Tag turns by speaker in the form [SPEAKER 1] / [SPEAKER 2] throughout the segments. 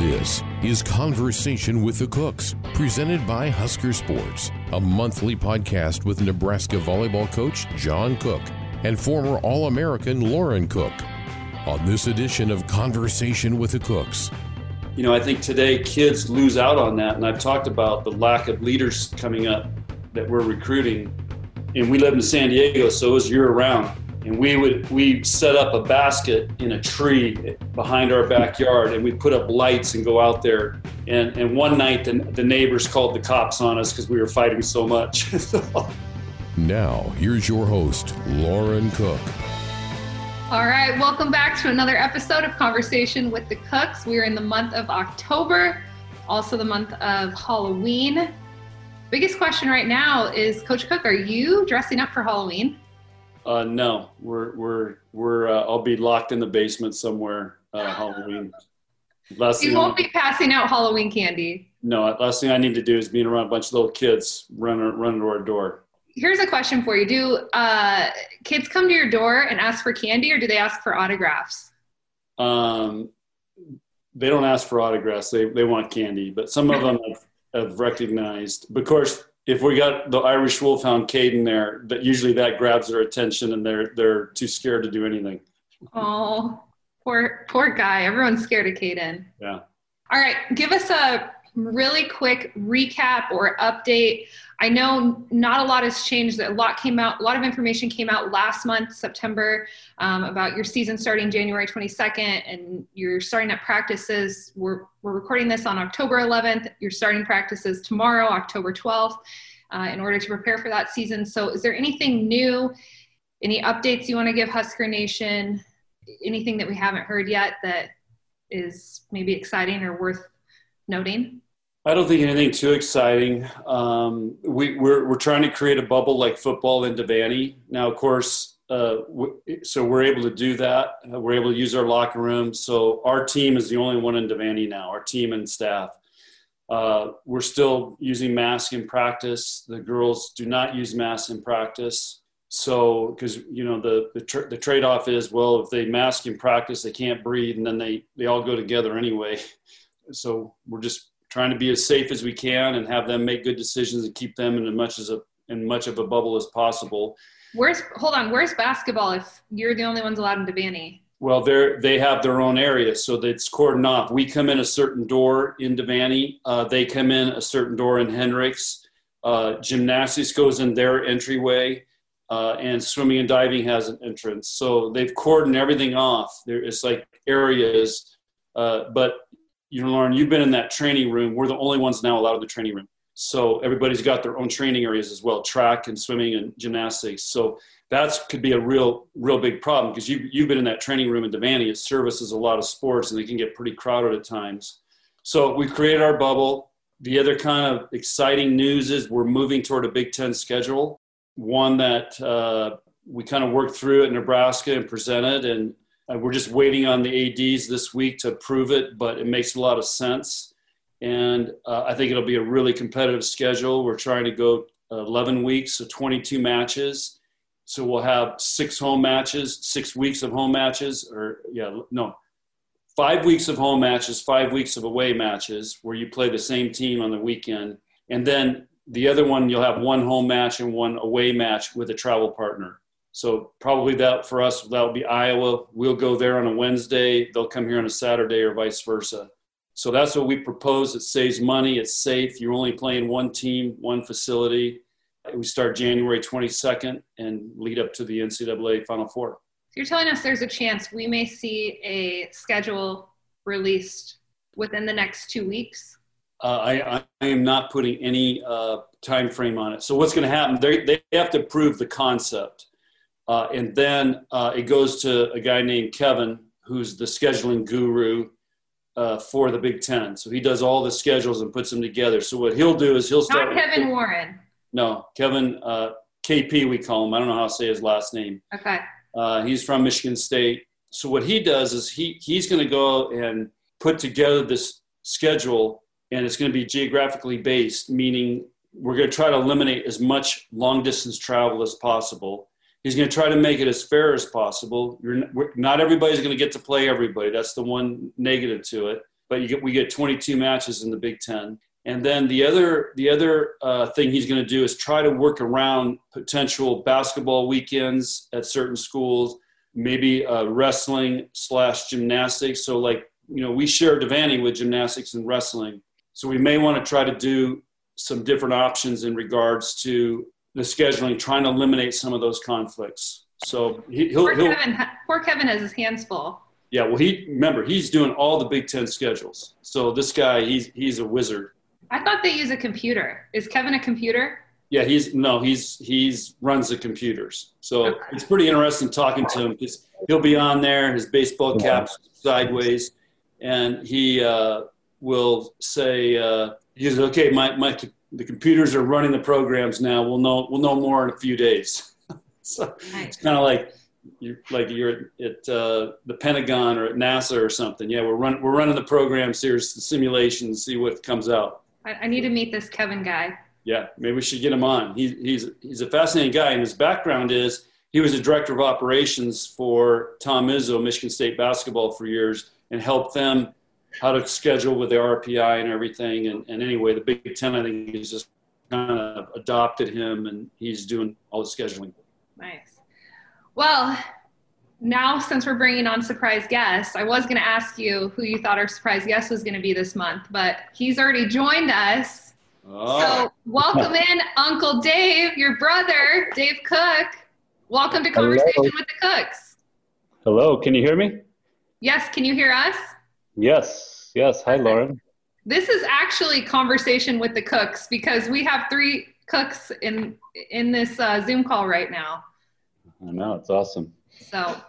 [SPEAKER 1] This is Conversation with the Cooks, presented by Husker Sports, a monthly podcast with Nebraska volleyball coach John Cook and former All American Lauren Cook. On this edition of Conversation with the Cooks,
[SPEAKER 2] you know, I think today kids lose out on that. And I've talked about the lack of leaders coming up that we're recruiting. And we live in San Diego, so it was year round. And we would we set up a basket in a tree behind our backyard, and we put up lights and go out there. And and one night, the, the neighbors called the cops on us because we were fighting so much.
[SPEAKER 1] now here's your host, Lauren Cook.
[SPEAKER 3] All right, welcome back to another episode of Conversation with the Cooks. We are in the month of October, also the month of Halloween. Biggest question right now is Coach Cook, are you dressing up for Halloween?
[SPEAKER 2] Uh, no, we're we're we're. Uh, I'll be locked in the basement somewhere. Uh, Halloween.
[SPEAKER 3] Last you won't be passing out Halloween candy.
[SPEAKER 2] No, last thing I need to do is being around a bunch of little kids running running to our door
[SPEAKER 3] here's a question for you do uh, kids come to your door and ask for candy or do they ask for autographs
[SPEAKER 2] um, they don't ask for autographs they, they want candy but some of them have, have recognized of course if we got the irish wolfhound caden there that usually that grabs their attention and they're they're too scared to do anything.
[SPEAKER 3] Oh poor poor guy. Everyone's scared of caden.
[SPEAKER 2] Yeah.
[SPEAKER 3] All right give us a really quick recap or update. I know not a lot has changed. A lot came out, a lot of information came out last month, September, um, about your season starting January 22nd, and you're starting at practices. We're, we're recording this on October 11th. You're starting practices tomorrow, October 12th, uh, in order to prepare for that season. So, is there anything new? Any updates you want to give Husker Nation? Anything that we haven't heard yet that is maybe exciting or worth noting?
[SPEAKER 2] I don't think anything too exciting. Um, we, are we're, we're trying to create a bubble like football in Devaney. Now, of course, uh, so we're able to do that. Uh, we're able to use our locker room. So our team is the only one in Devaney now. Our team and staff. Uh, we're still using masks in practice. The girls do not use masks in practice. So, because you know the the, tr- the trade off is well, if they mask in practice, they can't breathe, and then they they all go together anyway. so we're just trying to be as safe as we can and have them make good decisions and keep them in as much as a in much of a bubble as possible.
[SPEAKER 3] Where's hold on? Where's basketball if you're the only ones allowed in Devaney?
[SPEAKER 2] Well, they they have their own area, so it's cordoned off. We come in a certain door in Devaney. Uh, they come in a certain door in Hendricks. Uh, gymnastics goes in their entryway, uh, and swimming and diving has an entrance. So they've cordoned everything off. There, it's like areas, uh, but you know, Lauren, you've been in that training room. We're the only ones now allowed in the training room. So everybody's got their own training areas as well, track and swimming and gymnastics. So that could be a real, real big problem because you, you've been in that training room in Devaney. It services a lot of sports and they can get pretty crowded at times. So we created our bubble. The other kind of exciting news is we're moving toward a Big Ten schedule, one that uh, we kind of worked through at Nebraska and presented, and uh, we're just waiting on the ADs this week to approve it, but it makes a lot of sense. And uh, I think it'll be a really competitive schedule. We're trying to go 11 weeks, so 22 matches. So we'll have six home matches, six weeks of home matches, or yeah, no, five weeks of home matches, five weeks of away matches where you play the same team on the weekend. And then the other one, you'll have one home match and one away match with a travel partner. So probably that for us that will be Iowa. We'll go there on a Wednesday. They'll come here on a Saturday or vice versa. So that's what we propose. It saves money. It's safe. You're only playing one team, one facility. We start January 22nd and lead up to the NCAA Final Four.
[SPEAKER 3] So you're telling us there's a chance we may see a schedule released within the next two weeks?
[SPEAKER 2] Uh, I, I, am not putting any uh, time frame on it. So what's going to happen? They, they have to prove the concept. Uh, and then uh, it goes to a guy named Kevin, who's the scheduling guru uh, for the Big Ten. So he does all the schedules and puts them together. So what he'll do is he'll start.
[SPEAKER 3] Not Kevin with, Warren.
[SPEAKER 2] No, Kevin uh, KP. We call him. I don't know how to say his last name.
[SPEAKER 3] Okay.
[SPEAKER 2] Uh, he's from Michigan State. So what he does is he he's going to go and put together this schedule, and it's going to be geographically based, meaning we're going to try to eliminate as much long distance travel as possible He's going to try to make it as fair as possible. You're, not everybody's going to get to play everybody. That's the one negative to it. but get we get 22 matches in the Big Ten. And then the other the other uh, thing he's going to do is try to work around potential basketball weekends at certain schools, maybe uh, wrestling slash gymnastics. So like you know we share Devaney with gymnastics and wrestling, so we may want to try to do some different options in regards to the scheduling, trying to eliminate some of those conflicts. So he, will
[SPEAKER 3] poor, he'll, Kevin, poor Kevin has his hands full.
[SPEAKER 2] Yeah, well, he remember he's doing all the Big Ten schedules. So this guy, he's he's a wizard.
[SPEAKER 3] I thought they use a computer. Is Kevin a computer?
[SPEAKER 2] Yeah, he's no, he's he's runs the computers. So okay. it's pretty interesting talking to him because he'll be on there, his baseball cap's sideways, and he uh, will say, uh, "He says, okay, my my the computers are running the programs now. We'll know we'll know more in a few days." so nice. it's kind of like you're like you're at uh, the Pentagon or at NASA or something. Yeah, we're running we're running the programs here, the simulations, see what comes out.
[SPEAKER 3] I, I, need to meet this Kevin guy.
[SPEAKER 2] Yeah, maybe we should get him on. He, he's he's a fascinating guy, and his background is he was a director of operations for Tom Izzo, Michigan State basketball for years, and helped them how to schedule with the RPI and everything. And, and anyway, the Big Ten, I think, he's just kind of adopted him, and he's doing all the scheduling.
[SPEAKER 3] Nice. Well, now since we're bringing on surprise guests, I was going to ask you who you thought our surprise guest was going to be this month, but he's already joined us. Oh. So welcome in Uncle Dave, your brother, Dave Cook. Welcome to Conversation Hello. with the Cooks.
[SPEAKER 4] Hello, can you hear me?
[SPEAKER 3] Yes, can you hear us?
[SPEAKER 4] Yes, yes. Hi, Lauren.
[SPEAKER 3] This is actually Conversation with the Cooks because we have three cooks in in this uh, Zoom call right now.
[SPEAKER 4] I know it's awesome.
[SPEAKER 3] So,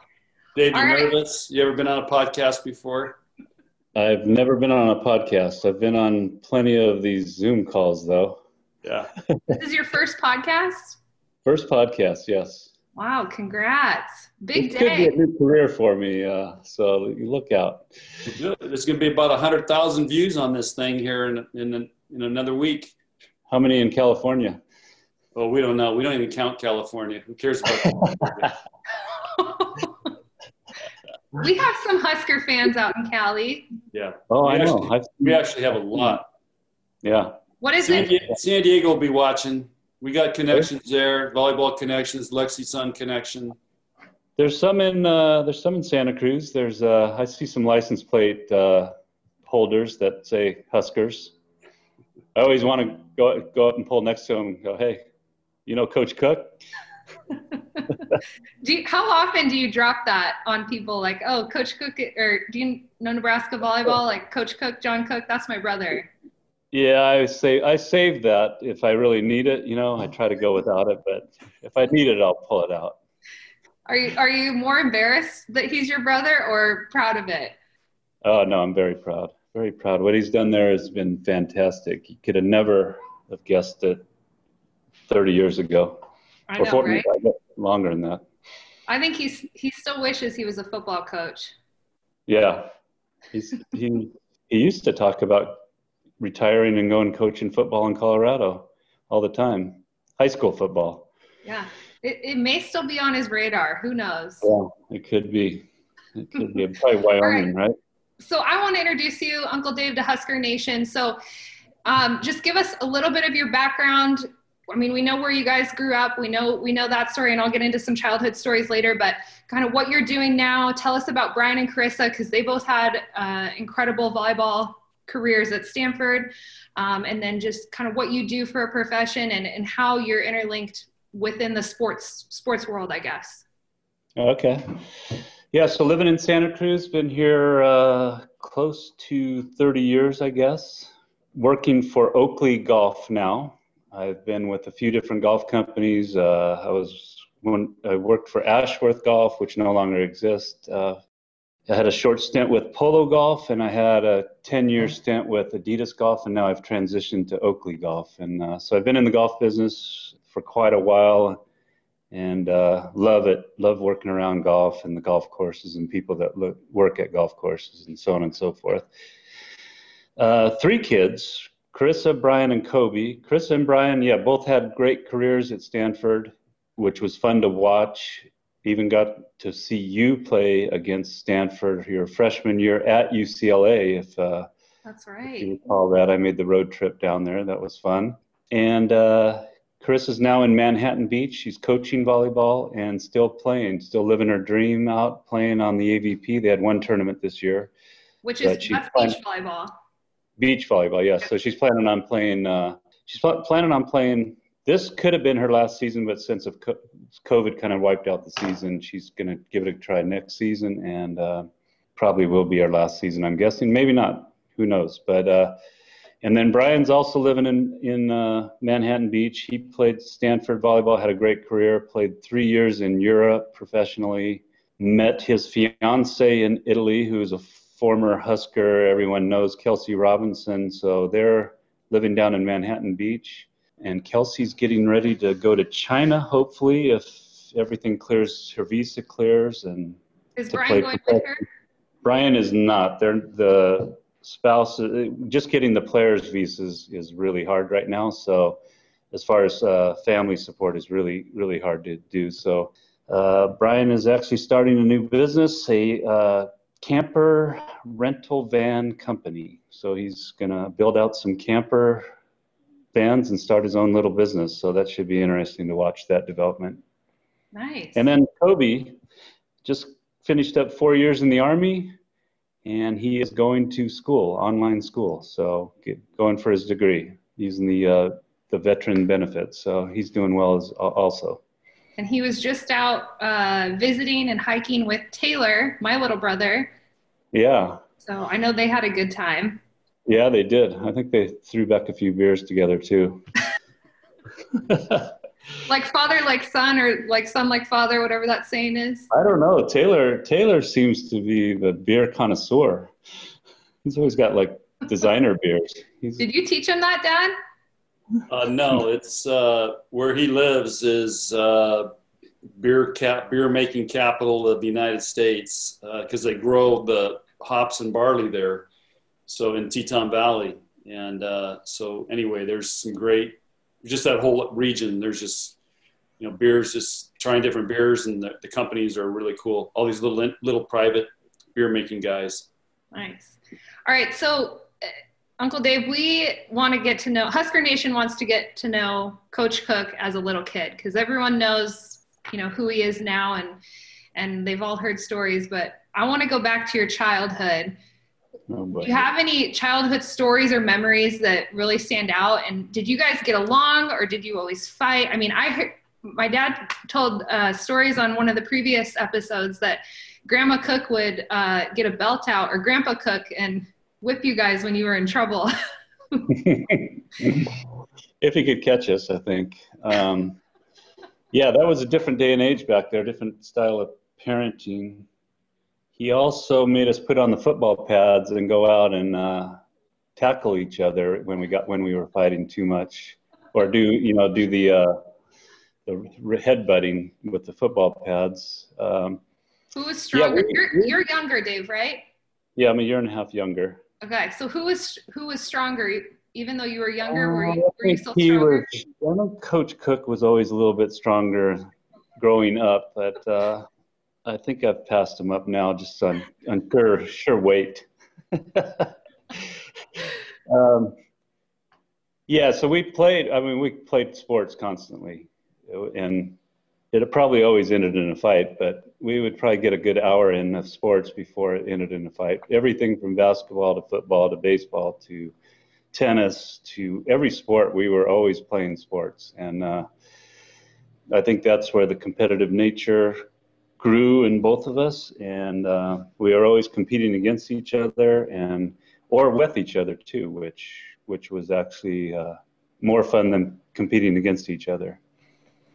[SPEAKER 2] Dave, you right. nervous? You ever been on a podcast before?
[SPEAKER 4] I've never been on a podcast. I've been on plenty of these Zoom calls, though.
[SPEAKER 2] Yeah.
[SPEAKER 3] this is your first podcast.
[SPEAKER 4] First podcast, yes.
[SPEAKER 3] Wow! Congrats, big
[SPEAKER 4] this
[SPEAKER 3] day.
[SPEAKER 4] Could be a new career for me. Uh, so you look out.
[SPEAKER 2] Good. There's going to be about hundred thousand views on this thing here in in in another week.
[SPEAKER 4] How many in California?
[SPEAKER 2] Well, we don't know. We don't even count California. Who cares about that?
[SPEAKER 3] we have some Husker fans out in Cali.
[SPEAKER 2] Yeah.
[SPEAKER 4] Oh,
[SPEAKER 2] we
[SPEAKER 4] I
[SPEAKER 2] actually,
[SPEAKER 4] know.
[SPEAKER 2] we actually have a lot.
[SPEAKER 4] Yeah.
[SPEAKER 3] What is
[SPEAKER 2] San
[SPEAKER 3] it?
[SPEAKER 2] Diego, San Diego will be watching. We got connections there. Volleyball connections, Lexi Sun connection.
[SPEAKER 4] There's some in uh, there's some in Santa Cruz. There's uh, I see some license plate uh, holders that say Huskers. I always want to go go up and pull next to them and go, hey, you know Coach Cook?
[SPEAKER 3] do you, how often do you drop that on people like, oh, Coach Cook, or do you know Nebraska volleyball? Like Coach Cook, John Cook, that's my brother.
[SPEAKER 4] Yeah, I say I save that if I really need it. You know, I try to go without it, but if I need it, I'll pull it out.
[SPEAKER 3] Are you are you more embarrassed that he's your brother or proud of it?
[SPEAKER 4] Oh no, I'm very proud. Very proud. What he's done there has been fantastic. He could have never have guessed it 30 years ago.
[SPEAKER 3] I know, 40, right?
[SPEAKER 4] Longer than that.
[SPEAKER 3] I think he's he still wishes he was a football coach.
[SPEAKER 4] Yeah, he's he he used to talk about retiring and going coaching football in Colorado all the time, high school football.
[SPEAKER 3] Yeah, it, it may still be on his radar. Who knows?
[SPEAKER 4] Yeah, it could be. It could be probably Wyoming, right. right?
[SPEAKER 3] So I want to introduce you, Uncle Dave, to Husker Nation. So um, just give us a little bit of your background I mean, we know where you guys grew up. We know we know that story, and I'll get into some childhood stories later. But kind of what you're doing now. Tell us about Brian and Karissa because they both had uh, incredible volleyball careers at Stanford, um, and then just kind of what you do for a profession and, and how you're interlinked within the sports sports world, I guess.
[SPEAKER 4] Okay. Yeah, so living in Santa Cruz, been here uh, close to 30 years, I guess. Working for Oakley Golf now, I've been with a few different golf companies. Uh, I was when I worked for Ashworth Golf, which no longer exists. Uh, I had a short stint with Polo Golf, and I had a 10-year stint with Adidas Golf, and now I've transitioned to Oakley Golf. And uh, so I've been in the golf business for quite a while, and uh, love it. Love working around golf and the golf courses and people that look, work at golf courses and so on and so forth. Uh, three kids, Karissa, Brian, and Kobe. Karissa and Brian, yeah, both had great careers at Stanford, which was fun to watch. Even got to see you play against Stanford your freshman year at UCLA. If uh,
[SPEAKER 3] That's right.
[SPEAKER 4] If you recall that, I made the road trip down there. That was fun. And uh, is now in Manhattan Beach. She's coaching volleyball and still playing, still living her dream out playing on the AVP. They had one tournament this year.
[SPEAKER 3] Which is that's beach volleyball.
[SPEAKER 4] Beach volleyball, yes. So she's planning on playing. Uh, she's planning on playing. This could have been her last season, but since of COVID kind of wiped out the season, she's going to give it a try next season, and uh, probably will be our last season. I'm guessing, maybe not. Who knows? But uh, and then Brian's also living in in uh, Manhattan Beach. He played Stanford volleyball, had a great career. Played three years in Europe professionally. Met his fiance in Italy, who is a former Husker. Everyone knows Kelsey Robinson. So they're living down in Manhattan Beach. And Kelsey's getting ready to go to China, hopefully, if everything clears, her visa clears, and
[SPEAKER 3] is Brian going with her?
[SPEAKER 4] Brian is not. They're the spouse, uh, just getting the players' visas is really hard right now. So, as far as uh, family support is really, really hard to do. So, uh, Brian is actually starting a new business, a uh, camper rental van company. So, he's going to build out some camper vans and start his own little business. So, that should be interesting to watch that development.
[SPEAKER 3] Nice.
[SPEAKER 4] And then Kobe just finished up four years in the Army and he is going to school, online school. So get, going for his degree using the uh, the veteran benefits. So he's doing well as also.
[SPEAKER 3] And he was just out uh, visiting and hiking with Taylor, my little brother.
[SPEAKER 4] Yeah.
[SPEAKER 3] So I know they had a good time.
[SPEAKER 4] Yeah, they did. I think they threw back a few beers together too.
[SPEAKER 3] like father like son or like son like father whatever that saying is?
[SPEAKER 4] I don't know. Taylor taylor seems to be the beer connoisseur. He's always got like designer beers. He's...
[SPEAKER 3] did you teach him that dad?
[SPEAKER 2] Uh, no it's uh, where he lives is uh, beer cap beer making capital of the united states because uh, they grow the hops and barley there so in teton valley and uh, so anyway there's some great just that whole region. There's just you know beers, just trying different beers, and the, the companies are really cool. All these little little private beer making guys.
[SPEAKER 3] Nice. All right, so uh, Uncle Dave, we want to get to know Husker Nation wants to get to know Coach Cook as a little kid because everyone knows you know who he is now and and they've all heard stories, but I want to go back to your childhood Oh, Do you have any childhood stories or memories that really stand out? And did you guys get along or did you always fight? I mean, I heard my dad told uh, stories on one of the previous episodes that Grandma Cook would uh, get a belt out or Grandpa Cook and whip you guys when you were in trouble.
[SPEAKER 4] if he could catch us, I think. Um, yeah, that was a different day and age back there, different style of parenting he also made us put on the football pads and go out and uh, tackle each other when we got when we were fighting too much, or do you know do the uh, the head butting with the football pads. Um,
[SPEAKER 3] who was stronger? Yeah, we, you're, you're younger, Dave, right?
[SPEAKER 4] Yeah, I'm a year and a half younger.
[SPEAKER 3] Okay, so who was who was stronger? Even though you were younger, were you, were you still stronger? Was,
[SPEAKER 4] I know Coach Cook was always a little bit stronger growing up, but uh, I think I've passed him up now, just on on sure sure weight. um, yeah, so we played. I mean, we played sports constantly, and it probably always ended in a fight. But we would probably get a good hour in of sports before it ended in a fight. Everything from basketball to football to baseball to tennis to every sport, we were always playing sports, and uh, I think that's where the competitive nature grew in both of us, and uh, we are always competing against each other and or with each other too, which which was actually uh, more fun than competing against each other.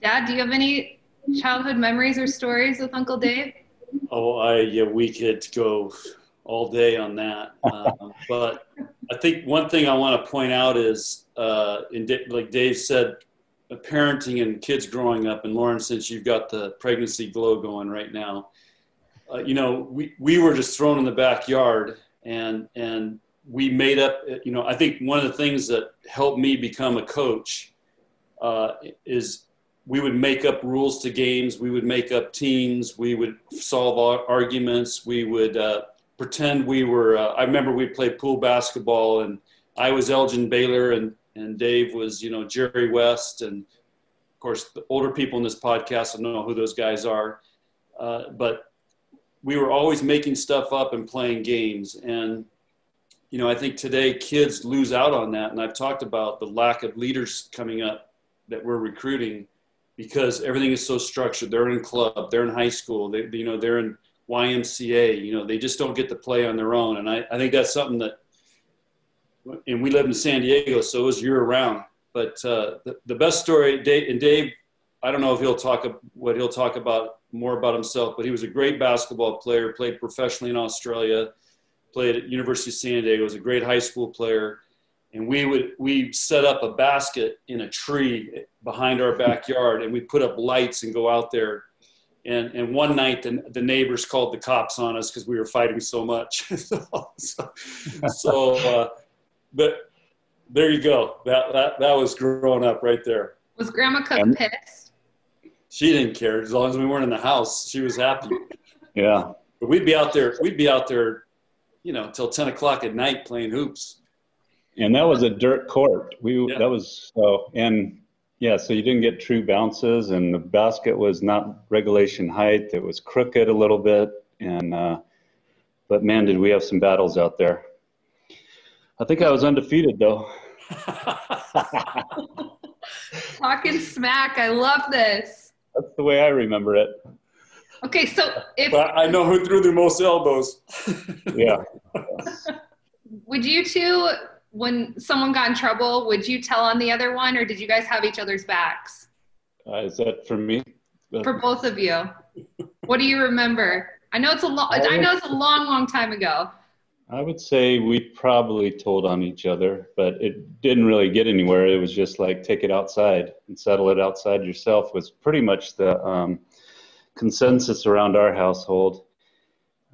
[SPEAKER 3] Dad, do you have any childhood memories or stories with Uncle Dave?
[SPEAKER 2] Oh, I yeah, we could go all day on that. Uh, but I think one thing I want to point out is, uh, in, like Dave said, parenting and kids growing up, and Lauren, since you've got the pregnancy glow going right now, uh, you know, we, we were just thrown in the backyard and, and we made up, you know, I think one of the things that helped me become a coach uh, is we would make up rules to games. We would make up teams. We would solve arguments. We would, uh, pretend we were. Uh, I remember we played pool basketball, and I was Elgin Baylor, and and Dave was you know Jerry West, and of course the older people in this podcast don't know who those guys are, uh, but we were always making stuff up and playing games, and you know I think today kids lose out on that, and I've talked about the lack of leaders coming up that we're recruiting because everything is so structured. They're in club, they're in high school, they you know they're in YMCA. You know, they just don't get to play on their own. And I, I think that's something that, and we live in San Diego, so it was year round. But uh, the, the best story, Dave, and Dave, I don't know if he'll talk what he'll talk about more about himself, but he was a great basketball player, played professionally in Australia, played at University of San Diego, was a great high school player. And we would we set up a basket in a tree behind our backyard, and we put up lights and go out there and, and one night, the, the neighbors called the cops on us because we were fighting so much. so, so uh, but there you go. That, that, that was growing up right there.
[SPEAKER 3] Was Grandma Cook pissed?
[SPEAKER 2] She didn't care. As long as we weren't in the house, she was happy.
[SPEAKER 4] yeah.
[SPEAKER 2] But we'd be out there, we'd be out there, you know, till 10 o'clock at night playing hoops.
[SPEAKER 4] And that was a dirt court. We, yeah. that was, so, and yeah, so you didn't get true bounces, and the basket was not regulation height. It was crooked a little bit, and uh, but man, did we have some battles out there. I think I was undefeated though.
[SPEAKER 3] Talking smack, I love this.
[SPEAKER 4] That's the way I remember it.
[SPEAKER 3] Okay, so if
[SPEAKER 2] I know who threw the most elbows.
[SPEAKER 4] yeah.
[SPEAKER 3] Would you two when someone got in trouble, would you tell on the other one, or did you guys have each other's backs?
[SPEAKER 4] Uh, is that for me?
[SPEAKER 3] For both of you. what do you remember? I know it's a long. I know it's a long, long time ago.
[SPEAKER 4] I would say we probably told on each other, but it didn't really get anywhere. It was just like take it outside and settle it outside yourself. Was pretty much the um, consensus around our household.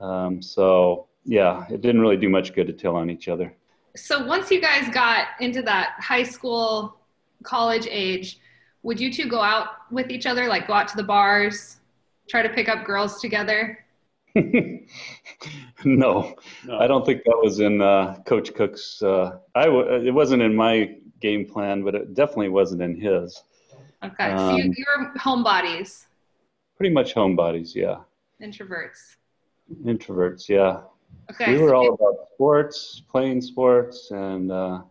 [SPEAKER 4] Um, so yeah, it didn't really do much good to tell on each other
[SPEAKER 3] so once you guys got into that high school, college age, would you two go out with each other, like go out to the bars, try to pick up girls together?
[SPEAKER 4] no, no, I don't think that was in uh, Coach Cook's. Uh, I w- it wasn't in my game plan, but it definitely wasn't in his.
[SPEAKER 3] Okay, um, so you, you were homebodies.
[SPEAKER 4] Pretty much homebodies, yeah.
[SPEAKER 3] Introverts.
[SPEAKER 4] Introverts, yeah.
[SPEAKER 3] Okay.
[SPEAKER 4] We were all about sports, playing sports, and uh,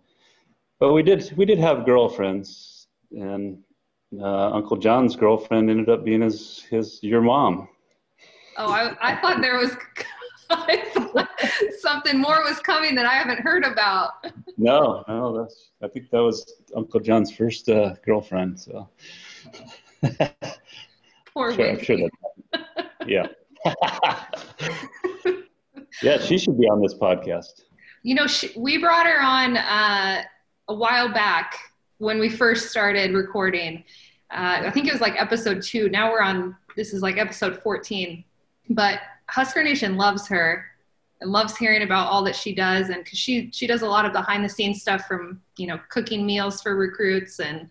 [SPEAKER 4] but we did we did have girlfriends, and uh, Uncle John's girlfriend ended up being his his your mom.
[SPEAKER 3] Oh, I, I thought there was thought something more was coming that I haven't heard about.
[SPEAKER 4] No, no, that's I think that was Uncle John's first uh, girlfriend. So.
[SPEAKER 3] Poor sure,
[SPEAKER 4] sure that, yeah. Yeah, she should be on this podcast.
[SPEAKER 3] You know, she, we brought her on uh, a while back when we first started recording. Uh, I think it was like episode two. Now we're on, this is like episode 14. But Husker Nation loves her and loves hearing about all that she does. And because she, she does a lot of behind the scenes stuff from, you know, cooking meals for recruits and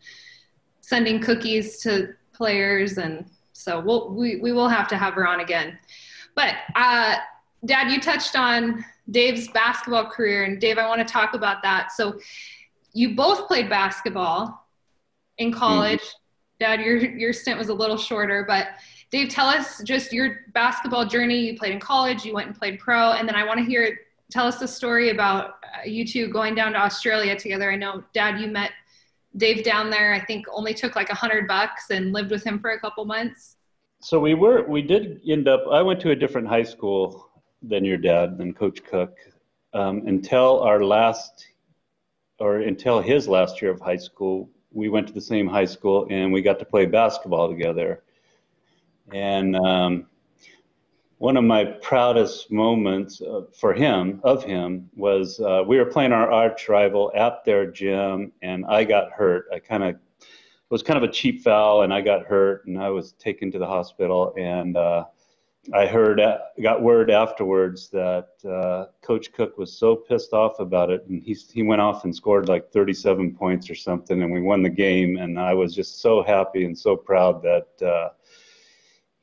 [SPEAKER 3] sending cookies to players. And so we'll, we, we will have to have her on again. But uh, Dad, you touched on Dave's basketball career, and Dave, I want to talk about that. So, you both played basketball in college. Mm-hmm. Dad, your your stint was a little shorter, but Dave, tell us just your basketball journey. You played in college, you went and played pro, and then I want to hear tell us the story about uh, you two going down to Australia together. I know, Dad, you met Dave down there. I think only took like a hundred bucks and lived with him for a couple months.
[SPEAKER 4] So we were we did end up. I went to a different high school than your dad, than Coach Cook, um, until our last, or until his last year of high school. We went to the same high school and we got to play basketball together. And um, one of my proudest moments uh, for him, of him, was uh, we were playing our arch rival at their gym, and I got hurt. I kind of was kind of a cheap foul, and I got hurt, and I was taken to the hospital, and uh, I heard, got word afterwards that uh, Coach Cook was so pissed off about it, and he he went off and scored like 37 points or something, and we won the game. And I was just so happy and so proud that uh,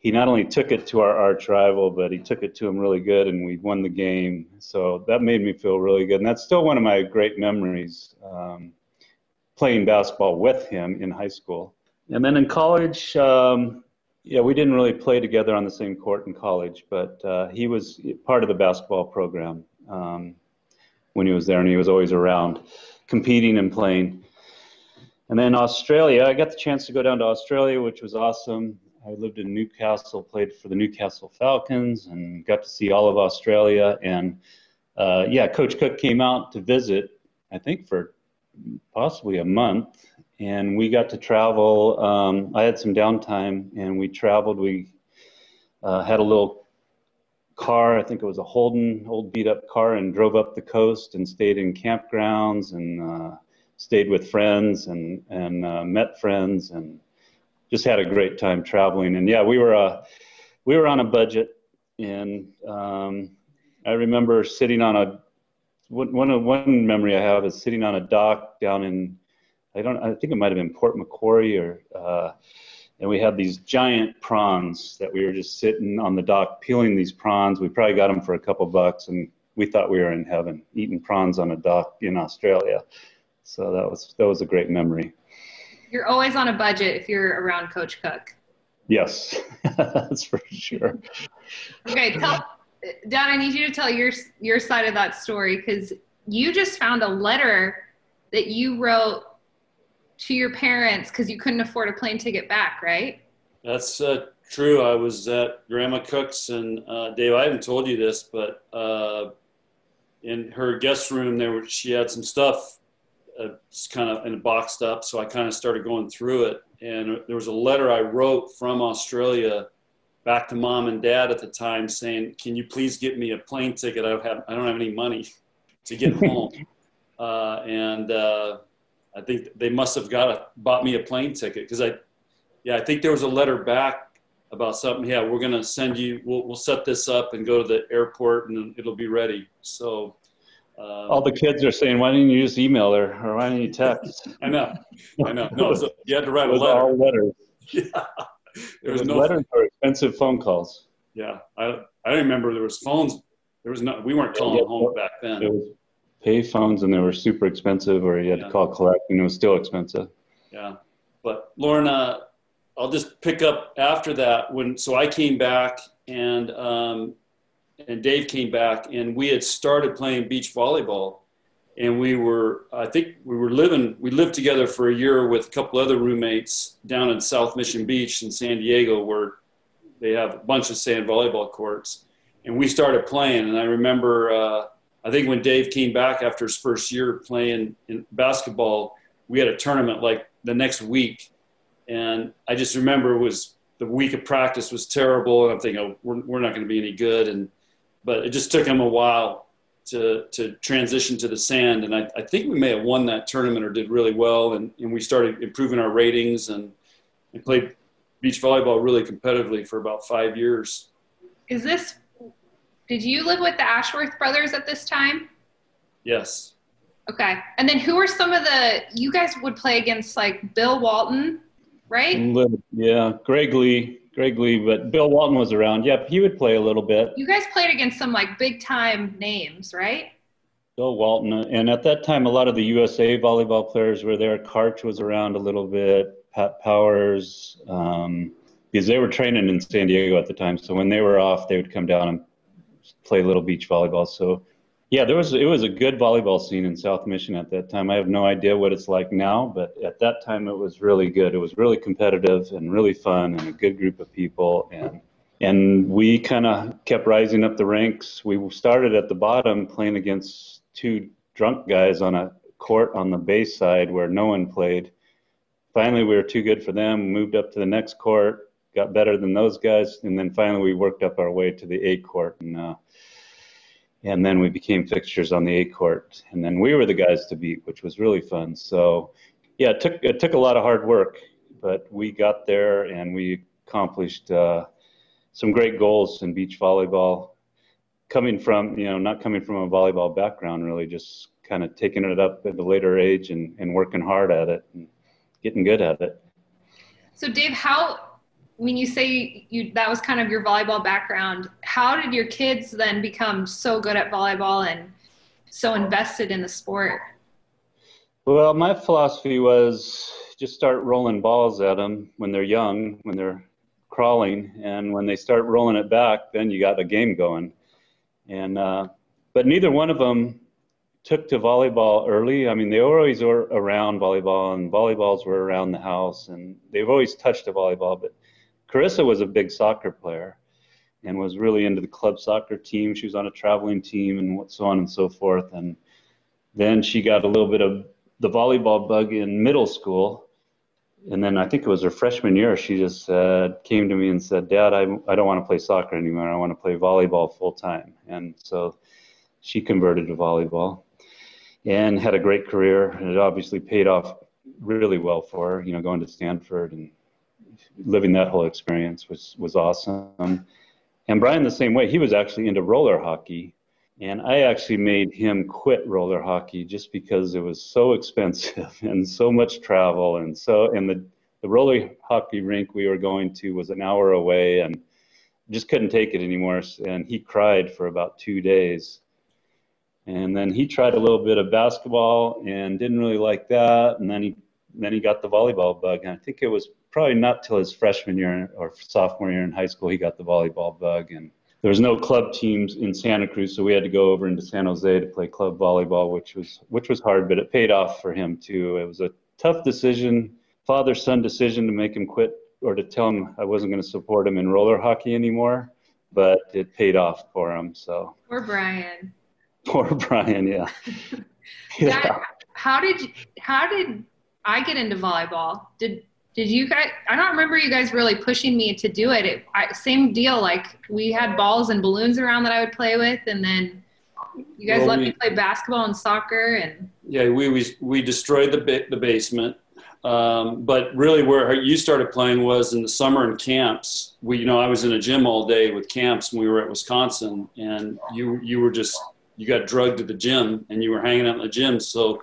[SPEAKER 4] he not only took it to our arch rival, but he took it to him really good, and we won the game. So that made me feel really good, and that's still one of my great memories. Um, playing basketball with him in high school, and then in college, um, yeah, we didn't really play together on the same court in college, but uh, he was part of the basketball program um, when he was there, and he was always around, competing and playing. And then Australia, I got the chance to go down to Australia, which was awesome. I lived in Newcastle, played for the Newcastle Falcons, and got to see all of Australia. And uh, yeah, Coach Cook came out to visit, I think for possibly a month, and we got to travel. Um, I had some downtime, and we traveled. We uh, had a little car, I think it was a Holden, old beat up car, and drove up the coast and stayed in campgrounds and uh, stayed with friends and and uh, met friends and just had a great time traveling. And yeah, we were uh, we were on a budget, and um, I remember sitting on a one one memory I have is sitting on a dock down in I don't I think it might have been Port Macquarie or uh, and we had these giant prawns that we were just sitting on the dock peeling these prawns. We probably got them for a couple bucks, and we thought we were in heaven eating prawns on a dock in Australia. So that was that was a great memory.
[SPEAKER 3] You're always on a budget if you're around Coach Cook.
[SPEAKER 4] Yes, that's for sure.
[SPEAKER 3] Okay, tell Don. I need you to tell your your side of that story because you just found a letter that you wrote to your parents because you couldn't afford a plane ticket back, right?
[SPEAKER 2] That's uh, true. I was at Grandma Cook's, and uh, Dave, I haven't told you this, but uh, in her guest room, there were, she had some stuff uh, kind of in boxed up. So I kind of started going through it, and there was a letter I wrote from Australia back to mom and dad at the time saying, "Can you please get me a plane ticket? I don't have I don't have any money to get home." uh, and uh, I think they must have got a, bought me a plane ticket because I, yeah, I think there was a letter back about something. Yeah, we're gonna send you. We'll we'll set this up and go to the airport and it'll be ready. So.
[SPEAKER 4] Um, All the kids are saying, "Why didn't you just email her, or why didn't you text?"
[SPEAKER 2] I know, I know. No, so you had to write a letter.
[SPEAKER 4] All letters.
[SPEAKER 2] Yeah,
[SPEAKER 4] there was, was no letters or expensive phone calls.
[SPEAKER 2] Yeah, I I remember there was phones. There was no. We weren't calling yeah, home back then. It was
[SPEAKER 4] pay phones and they were super expensive or you had yeah. to call collect and it was still expensive.
[SPEAKER 2] Yeah. But uh, I'll just pick up after that when, so I came back and, um, and Dave came back and we had started playing beach volleyball and we were, I think we were living, we lived together for a year with a couple other roommates down in South Mission Beach in San Diego where they have a bunch of sand volleyball courts. And we started playing and I remember, uh, I think when Dave came back after his first year playing in basketball, we had a tournament like the next week, and I just remember it was the week of practice was terrible, and I'm thinking, oh, we're, we're not going to be any good, and but it just took him a while to to transition to the sand, and I, I think we may have won that tournament or did really well, and, and we started improving our ratings and and played beach volleyball really competitively for about five years.
[SPEAKER 3] Is this did you live with the Ashworth brothers at this time?
[SPEAKER 2] Yes.
[SPEAKER 3] Okay. And then who are some of the you guys would play against like Bill Walton, right?
[SPEAKER 4] Yeah, Greg Lee, Greg Lee, but Bill Walton was around. Yep, he would play a little bit.
[SPEAKER 3] You guys played against some like big time names, right?
[SPEAKER 4] Bill Walton, and at that time, a lot of the USA volleyball players were there. Karch was around a little bit. Pat Powers, um, because they were training in San Diego at the time. So when they were off, they would come down and play little beach volleyball. So yeah, there was it was a good volleyball scene in South Mission at that time. I have no idea what it's like now, but at that time it was really good. It was really competitive and really fun and a good group of people and and we kind of kept rising up the ranks. We started at the bottom playing against two drunk guys on a court on the base side where no one played. Finally, we were too good for them. Moved up to the next court, got better than those guys, and then finally we worked up our way to the A court and. Uh, and then we became fixtures on the A court, and then we were the guys to beat, which was really fun. So, yeah, it took it took a lot of hard work, but we got there and we accomplished uh, some great goals in beach volleyball. Coming from you know not coming from a volleyball background, really just kind of taking it up at a later age and, and working hard at it and getting good at it.
[SPEAKER 3] So, Dave, how when you say you that was kind of your volleyball background, how did your kids then become so good at volleyball and so invested in the sport?
[SPEAKER 4] Well, my philosophy was just start rolling balls at them when they're young, when they're crawling, and when they start rolling it back, then you got a game going. And uh, but neither one of them took to volleyball early. I mean, they were always around volleyball, and volleyballs were around the house, and they've always touched a volleyball. But Karissa was a big soccer player and was really into the club soccer team. She was on a traveling team and so on and so forth. And then she got a little bit of the volleyball bug in middle school. And then I think it was her freshman year, she just uh, came to me and said, Dad, I, I don't want to play soccer anymore. I want to play volleyball full time. And so she converted to volleyball and had a great career. And it obviously paid off really well for her, you know, going to Stanford and living that whole experience was was awesome. And Brian the same way. He was actually into roller hockey, and I actually made him quit roller hockey just because it was so expensive and so much travel and so and the the roller hockey rink we were going to was an hour away and just couldn't take it anymore and he cried for about 2 days. And then he tried a little bit of basketball and didn't really like that and then he then he got the volleyball bug and I think it was probably not till his freshman year or sophomore year in high school he got the volleyball bug and there was no club teams in Santa Cruz, so we had to go over into San Jose to play club volleyball, which was which was hard, but it paid off for him too. It was a tough decision, father son decision to make him quit or to tell him I wasn't going to support him in roller hockey anymore, but it paid off for him. So
[SPEAKER 3] poor Brian.
[SPEAKER 4] Poor Brian, yeah.
[SPEAKER 3] yeah. Dad, how did you, how did I get into volleyball? Did did you guys i don't remember you guys really pushing me to do it, it I, same deal like we had balls and balloons around that i would play with and then you guys well, let we, me play basketball and soccer and
[SPEAKER 2] yeah we we, we destroyed the the basement. Um, but really where you started playing was in the summer in camps. We you know i was in a gym all day with camps when we were at wisconsin and you you were just you got drugged to the gym and you were hanging out in the gym. So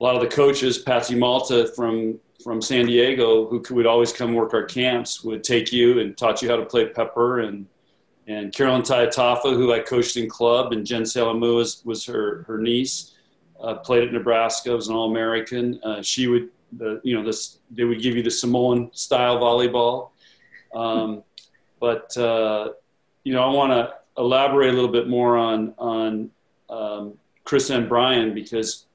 [SPEAKER 2] a lot of the coaches patsy malta from from San Diego who would always come work our camps would take you and taught you how to play pepper and and Carolyn Tayatafa, who I coached in club, and Jen Saleaumua was, was her, her niece, uh, played at Nebraska, was an All-American. Uh, she would, the, you know, this, they would give you the Samoan style volleyball. Um, but, uh, you know, I want to elaborate a little bit more on, on um, Chris and Brian because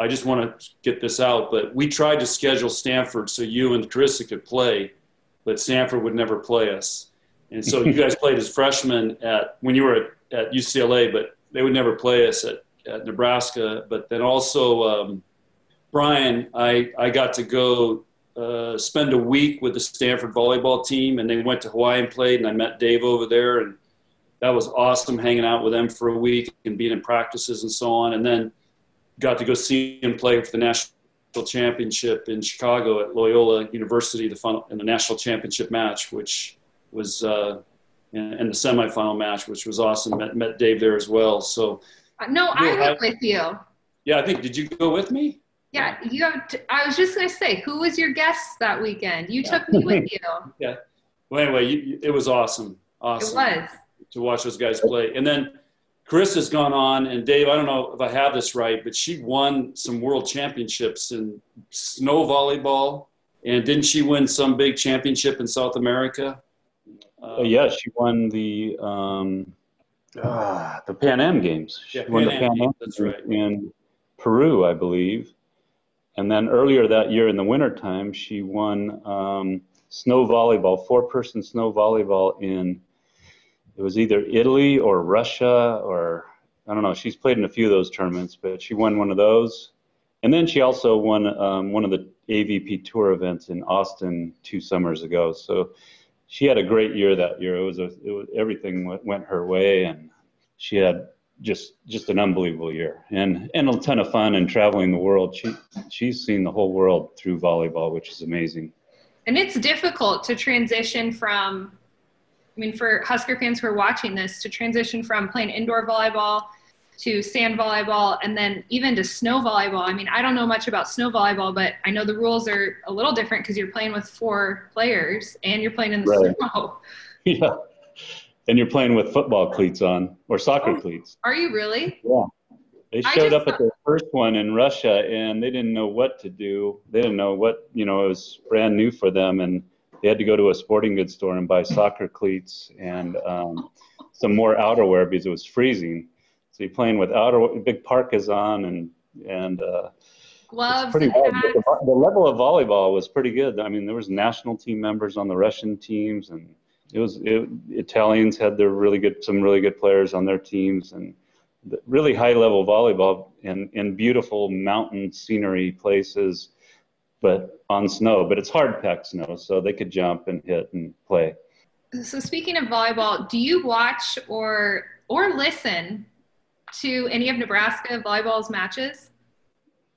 [SPEAKER 2] I just want to get this out, but we tried to schedule Stanford so you and Karissa could play, but Stanford would never play us. And so you guys played as freshmen at when you were at, at, UCLA, but they would never play us at, at Nebraska. But then also, um, Brian, I, I got to go uh, spend a week with the Stanford volleyball team, and they went to Hawaii and played, and I met Dave over there, and that was awesome hanging out with them for a week and being in practices and so on. And then got to go see him play for the national championship in Chicago at Loyola University, the final, in the national championship match, which was uh, in, in, the semifinal match, which was awesome. Met, met Dave there as well. So
[SPEAKER 3] uh, no, I went with you.
[SPEAKER 2] Yeah, I think. Did you go with me?
[SPEAKER 3] Yeah, you have. To, I was just gonna say, who was your guest that weekend? You yeah. took me with you.
[SPEAKER 2] Yeah. Well, anyway, you, it was awesome. Awesome.
[SPEAKER 3] It was
[SPEAKER 2] to watch those guys play, and then Chris has gone on, and Dave, I don't know if I have this right, but she won some world championships in snow volleyball. And didn't she win some big championship in South America?
[SPEAKER 4] Uh, yeah, she won the um, uh, the Pan Am Games. She
[SPEAKER 2] yeah, won Pan the Pan Am That's right.
[SPEAKER 4] in Peru, I believe. And then earlier that year in the wintertime, she won um, snow volleyball, four person snow volleyball in it was either Italy or Russia or I don't know. She's played in a few of those tournaments, but she won one of those. And then she also won um, one of the AVP Tour events in Austin two summers ago. So she had a great year that year. It was, a, it was everything went, went her way, and she had just just an unbelievable year and and a ton of fun and traveling the world. She she's seen the whole world through volleyball, which is amazing.
[SPEAKER 3] And it's difficult to transition from I mean, for Husker fans who are watching this, to transition from playing indoor volleyball to sand volleyball and then even to snow volleyball. I mean, I don't know much about snow volleyball, but I know the rules are a little different because you're playing with four players and you're playing in the right. snow.
[SPEAKER 4] Yeah. And you're playing with football cleats on or soccer oh, cleats.
[SPEAKER 3] Are you really?
[SPEAKER 4] Yeah. They showed up at their first one in Russia and they didn't know what to do. They didn't know what, you know, it was brand new for them. And they had to go to a sporting goods store and buy soccer cleats and um, some more outerwear because it was freezing. So you're playing with outer, big parkas on and, and, uh,
[SPEAKER 3] gloves.
[SPEAKER 4] Pretty well. The, the level of volleyball was pretty good. I mean, there was national team members on the Russian teams, and it was it, Italians had their really good, some really good players on their teams, and really high level volleyball in, in beautiful mountain scenery places, but on snow. But it's hard packed snow, so they could jump and hit and play.
[SPEAKER 3] So speaking of volleyball, do you watch or or listen to any of Nebraska volleyball's matches?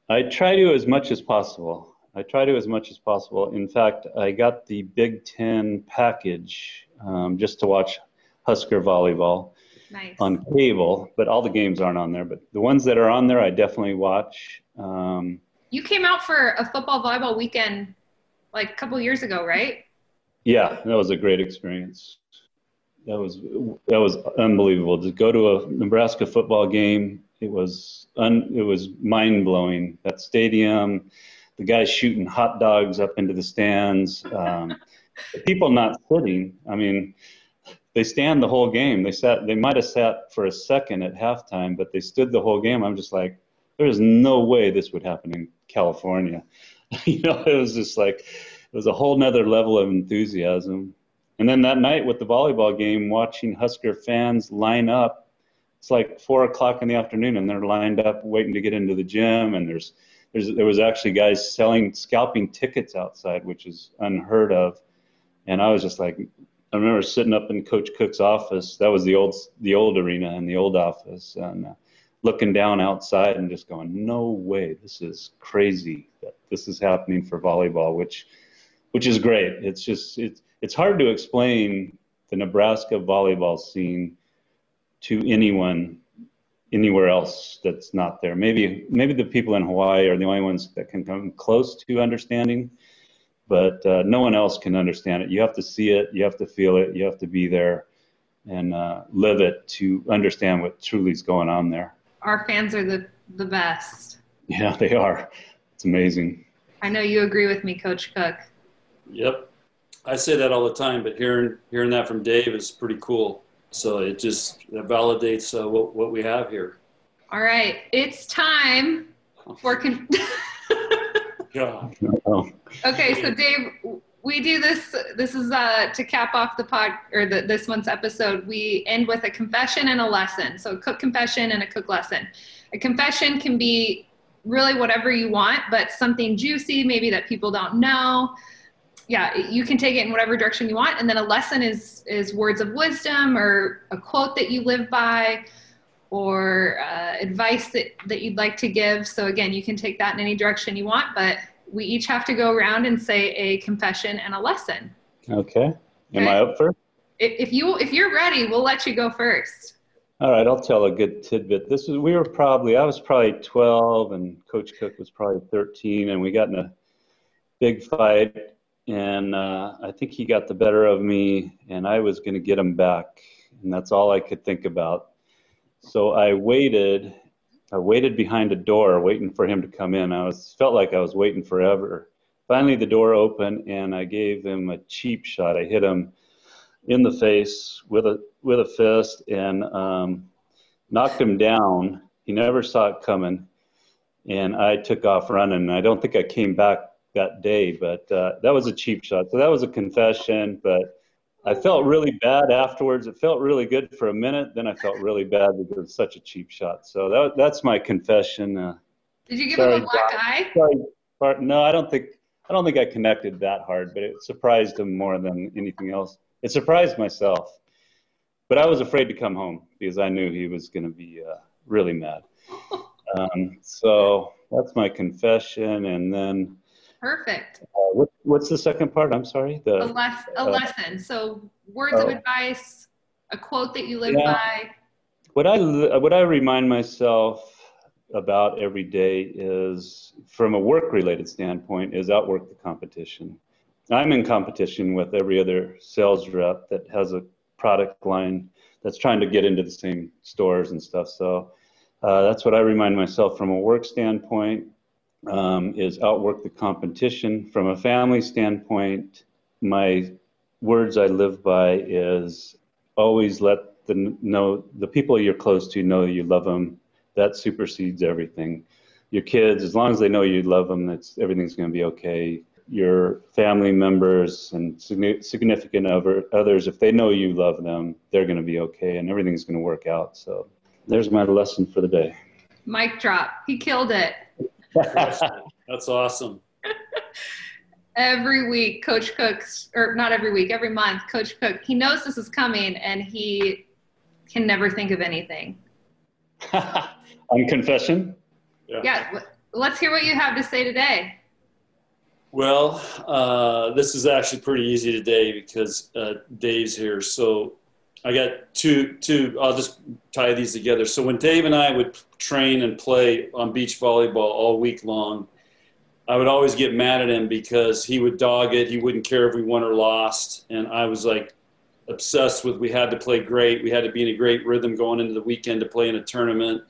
[SPEAKER 4] I try to as much as possible. I try to as much as possible. In fact, I got the Big Ten package um, just to watch Husker volleyball
[SPEAKER 3] nice.
[SPEAKER 4] on cable, but all the games aren't on there. But the ones that are on there, I definitely watch. Um,
[SPEAKER 3] you came out for a football volleyball weekend like a couple years ago, right?
[SPEAKER 4] Yeah, that was a great experience. That was that was unbelievable to go to a Nebraska football game. It was un, it was mind blowing. That stadium, the guys shooting hot dogs up into the stands, um, the people not sitting. I mean, they stand the whole game. They sat. They might have sat for a second at halftime, but they stood the whole game. I'm just like, there is no way this would happen in California. you know, it was just like it was a whole nother level of enthusiasm. And then that night with the volleyball game, watching Husker fans line up. It's like four o'clock in the afternoon, and they're lined up waiting to get into the gym. And there's, there's there was actually guys selling scalping tickets outside, which is unheard of. And I was just like, I remember sitting up in Coach Cook's office. That was the old the old arena and the old office, and uh, looking down outside and just going, "No way! This is crazy that this is happening for volleyball." Which, which is great. It's just it's it's hard to explain the Nebraska volleyball scene to anyone anywhere else that's not there. Maybe maybe the people in Hawaii are the only ones that can come close to understanding but uh, no one else can understand it. You have to see it, you have to feel it, you have to be there and uh, live it to understand what truly is going on there.
[SPEAKER 3] Our fans are the, the best.
[SPEAKER 4] Yeah, they are. It's amazing.
[SPEAKER 3] I know you agree with me, Coach Cook.
[SPEAKER 2] Yep. I say that all the time, but hearing hearing that from Dave is pretty cool. So it just it validates uh, what what we have here.
[SPEAKER 3] All right, it's time for. Con-
[SPEAKER 2] God.
[SPEAKER 3] Okay, so Dave, we do this. This is uh, to cap off the pod or the, this month's episode. We end with a confession and a lesson. So a cook confession and a cook lesson. A confession can be really whatever you want, but something juicy, maybe that people don't know. Yeah, you can take it in whatever direction you want. And then a lesson is is words of wisdom or a quote that you live by or uh, advice that, that you'd like to give. So again, you can take that in any direction you want, but we each have to go around and say a confession and a lesson.
[SPEAKER 4] Okay. Am okay? I up first?
[SPEAKER 3] If you if you're ready, we'll let you go first.
[SPEAKER 4] All right, I'll tell a good tidbit. This was we were probably I was probably 12 and Coach Cook was probably 13, and we got in a big fight, and uh, I think he got the better of me, and I was going to get him back, and that's all I could think about. So I waited I waited behind a door waiting for him to come in. I was felt like I was waiting forever. Finally, the door opened and I gave him a cheap shot. I hit him in the face with a with a fist and um, knocked him down. He never saw it coming, and I took off running. I don't think I came back that day, but uh, that was a cheap shot. So that was a confession, but I felt really bad afterwards. It felt really good for a minute. Then I felt really bad because it was such a cheap shot. So that, that's my confession. Uh,
[SPEAKER 3] Did you give sorry, him a black eye?
[SPEAKER 4] Sorry, no, I don't think I don't think I connected that hard, but it surprised him more than anything else. It surprised myself, but I was afraid to come home because I knew he was going to be uh, really mad. Um, so that's my confession, and then
[SPEAKER 3] Perfect.
[SPEAKER 4] Uh, what, what's the second part? I'm sorry.
[SPEAKER 3] The, a, les- a uh, lesson. So words uh, of advice, a quote that you live yeah. by.
[SPEAKER 4] What I what I remind myself about every day is, from a work-related standpoint, is outwork the competition. I'm in competition with every other sales rep that has a product line that's trying to get into the same stores and stuff. So uh, that's what I remind myself from a work standpoint um, is outwork the competition. From a family standpoint, my words I live by is always let the know the people you're close to know you love them. That supersedes everything. Your kids, as long as they know you love them, it's everything's going to be okay. Your family members and significant others, if they know you love them, they're going to be okay, and everything's going to work out. So, there's my lesson for the day.
[SPEAKER 3] Mic drop. He killed it.
[SPEAKER 2] That's awesome.
[SPEAKER 3] every week, Coach Cook's, or not every week, every month, Coach Cook, he knows this is coming and he can never think of anything.
[SPEAKER 4] On confession?
[SPEAKER 3] Yeah. yeah. Let's hear what you have to say today.
[SPEAKER 2] Well, uh, this is actually pretty easy today because uh, Dave's here. So I got two, two, I'll just tie these together. So when Dave and I would train and play on beach volleyball all week long, I would always get mad at him because he would dog it. He wouldn't care if we won or lost. And I was like obsessed with we had to play great. We had to be in a great rhythm going into the weekend to play in a tournament.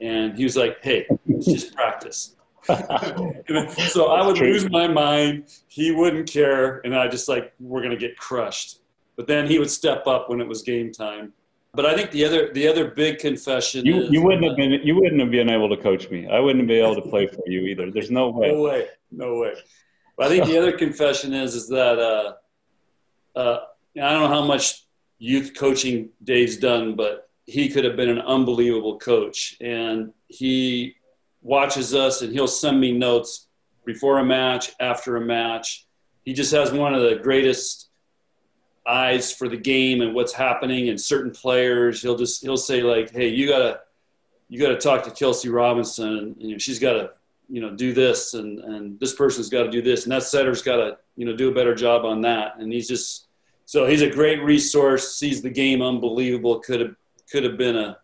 [SPEAKER 2] And he was like, hey, it's just practice. so I would lose my mind. He wouldn't care. And I just like, we're going to get crushed. But then he would step up when it was game time. But I think the other the other big confession
[SPEAKER 4] you,
[SPEAKER 2] is,
[SPEAKER 4] you wouldn't have been you wouldn't have been able to coach me. I wouldn't be able to play for you either. There's no way.
[SPEAKER 2] No way. No way. But I think the other confession is is that uh, uh, I don't know how much youth coaching Dave's done, but he could have been an unbelievable coach. And he watches us and he'll send me notes before a match, after a match. He just has one of the greatest eyes for the game and what's happening and certain players. He'll just he'll say like, "Hey, you gotta you gotta talk to Kelsey Robinson, and you know she's got to you know do this, and and this person's got to do this, and that setter's got to you know do a better job on that." And he's just so he's a great resource. Sees the game unbelievable. Could have could have been a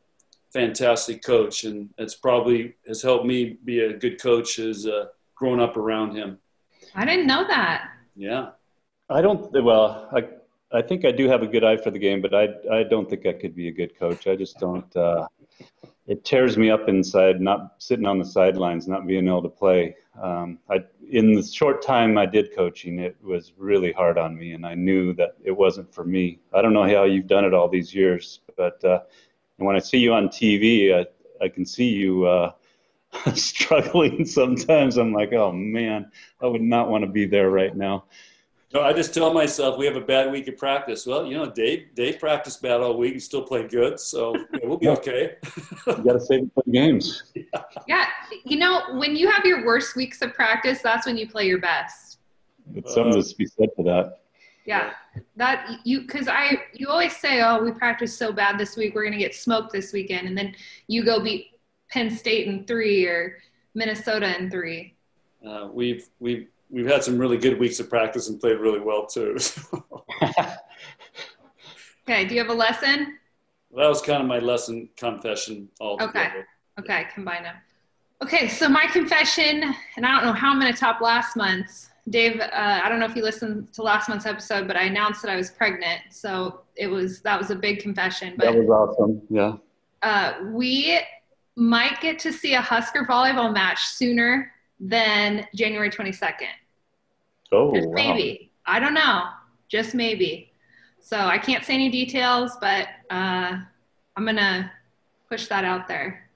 [SPEAKER 2] fantastic coach, and it's probably has helped me be a good coach as uh, growing up around him.
[SPEAKER 3] I didn't know that.
[SPEAKER 2] Yeah.
[SPEAKER 4] I don't. Well, I I think I do have a good eye for the game, but I I don't think I could be a good coach. I just don't. Uh, it tears me up inside, not sitting on the sidelines, not being able to play. Um, I in the short time I did coaching, it was really hard on me, and I knew that it wasn't for me. I don't know how you've done it all these years, but uh, when I see you on TV, I I can see you. Uh, struggling sometimes i'm like oh man i would not want to be there right now
[SPEAKER 2] no, I just tell myself we have a bad week of practice. Well, you know, Dave Dave practiced bad all week and still played good, so yeah, we'll be okay.
[SPEAKER 4] you got to save it for the games.
[SPEAKER 3] Yeah. yeah, you know, when you have your worst weeks of practice, that's when you play your best.
[SPEAKER 4] It's something uh, to be said for that.
[SPEAKER 3] Yeah, that you because I you always say, oh, we practiced so bad this week, we're gonna get smoked this weekend, and then you go beat Penn State in three or Minnesota in three.
[SPEAKER 2] Uh, we've we've we've had some really good weeks of practice and played really well too.
[SPEAKER 3] okay. Do you have a lesson?
[SPEAKER 2] Well, that was kind of my lesson confession altogether.
[SPEAKER 3] Okay. Okay. Combine them. Okay. So my confession, and I don't know how I'm going to top last month's. Dave, uh, I don't know if you listened to last month's episode, but I announced that I was pregnant. So it was, that was a big confession. But,
[SPEAKER 4] that was awesome. Yeah.
[SPEAKER 3] Uh, we might get to see a Husker volleyball match sooner than January 22nd.
[SPEAKER 4] Oh,
[SPEAKER 3] Just wow. maybe. I don't know. Just maybe. So I can't say any details, but uh, I'm gonna push that out there.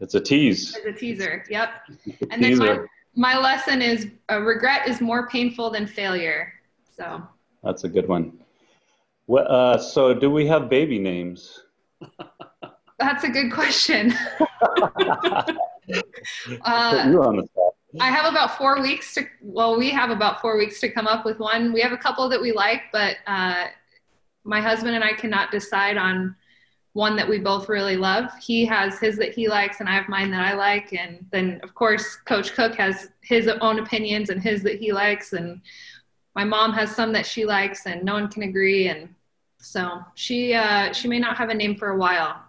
[SPEAKER 4] It's a tease.
[SPEAKER 3] It's a teaser. Yep. A and teaser. then my, my lesson is uh, regret is more painful than failure. So
[SPEAKER 4] that's a good one. Well, uh, so do we have baby names?
[SPEAKER 3] That's a good question. uh,
[SPEAKER 4] you on the spot.
[SPEAKER 3] I have about four weeks to, well, we have about four weeks to come up with one. We have a couple that we like, but uh, my husband and I cannot decide on one that we both really love. He has his that he likes, and I have mine that I like. And then, of course, Coach Cook has his own opinions and his that he likes. And my mom has some that she likes, and no one can agree. And so she uh, she may not have a name for a while.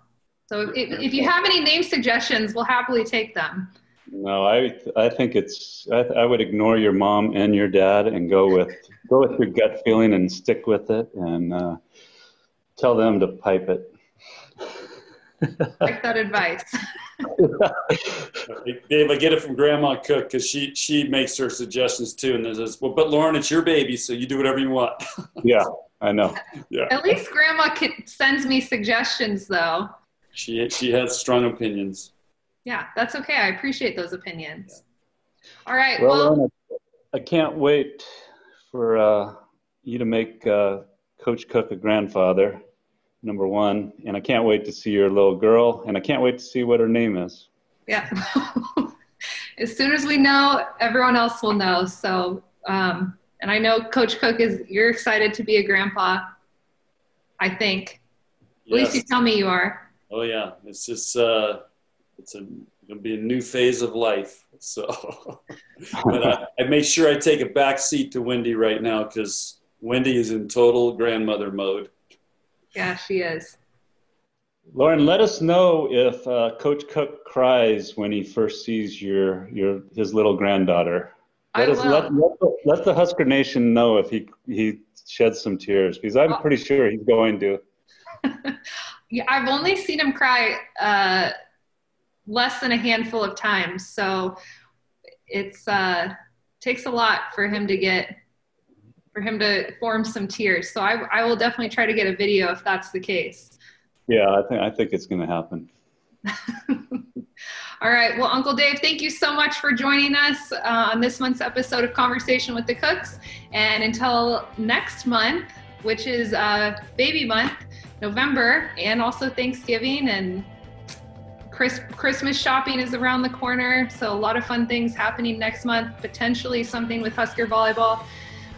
[SPEAKER 3] So if, if you have any name suggestions, we'll happily take them.
[SPEAKER 4] No, I I think it's I, I would ignore your mom and your dad and go with go with your gut feeling and stick with it and uh, tell them to pipe it.
[SPEAKER 3] like that advice.
[SPEAKER 2] Dave, I get it from Grandma Cook because she she makes her suggestions too, and there's well, but Lauren, it's your baby, so you do whatever you want.
[SPEAKER 4] yeah, I know.
[SPEAKER 2] Yeah.
[SPEAKER 3] At least Grandma sends me suggestions, though.
[SPEAKER 2] She she has strong opinions.
[SPEAKER 3] Yeah, that's okay. I appreciate those opinions. All right.
[SPEAKER 4] Well,
[SPEAKER 3] well
[SPEAKER 4] Lauren, I can't wait for uh, you to make uh, Coach Cook a grandfather number one. And I can't wait to see your little girl, and I can't wait to see what her name is.
[SPEAKER 3] Yeah. as soon as we know, everyone else will know. So, um, and I know Coach Cook is, you're excited to be a grandpa, I think. At least you tell me you are.
[SPEAKER 2] Oh, yeah. It's just, uh, it's a, it'll be a new phase of life. So, but I, I make sure I take a back seat to Wendy right now because Wendy is in total grandmother mode.
[SPEAKER 3] Yeah, she is.
[SPEAKER 4] Lauren, let us know if uh, Coach Cook cries when he first sees your your his little granddaughter. Let
[SPEAKER 3] I
[SPEAKER 4] us
[SPEAKER 3] will.
[SPEAKER 4] Let, let, the, let the Husker Nation know if he he sheds some tears because I'm pretty sure he's going to.
[SPEAKER 3] yeah, I've only seen him cry uh, less than a handful of times, so it's uh, takes a lot for him to get for him to form some tears. So I, I will definitely try to get a video if that's the case.
[SPEAKER 4] Yeah, I think I think it's going to happen.
[SPEAKER 3] All right. Well, Uncle Dave, thank you so much for joining us uh, on this month's episode of Conversation with the Cooks. And until next month, which is uh, baby month, November, and also Thanksgiving and Chris, Christmas shopping is around the corner. So a lot of fun things happening next month, potentially something with Husker volleyball.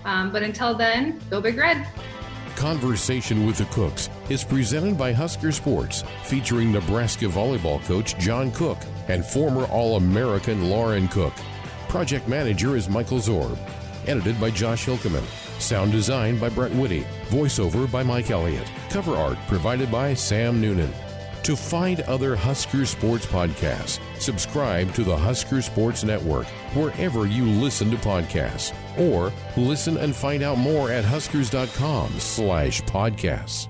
[SPEAKER 3] Um, but until then, go Big Red.
[SPEAKER 1] Conversation with the Cooks is presented by Husker Sports, featuring Nebraska volleyball coach John Cook and former All American Lauren Cook. Project manager is Michael Zorb. Edited by Josh Hilkeman. Sound design by Brett Whitty. Voiceover by Mike Elliott. Cover art provided by Sam Noonan. To find other Husker Sports podcasts, subscribe to the Husker Sports Network wherever you listen to podcasts, or listen and find out more at huskers.com slash podcasts.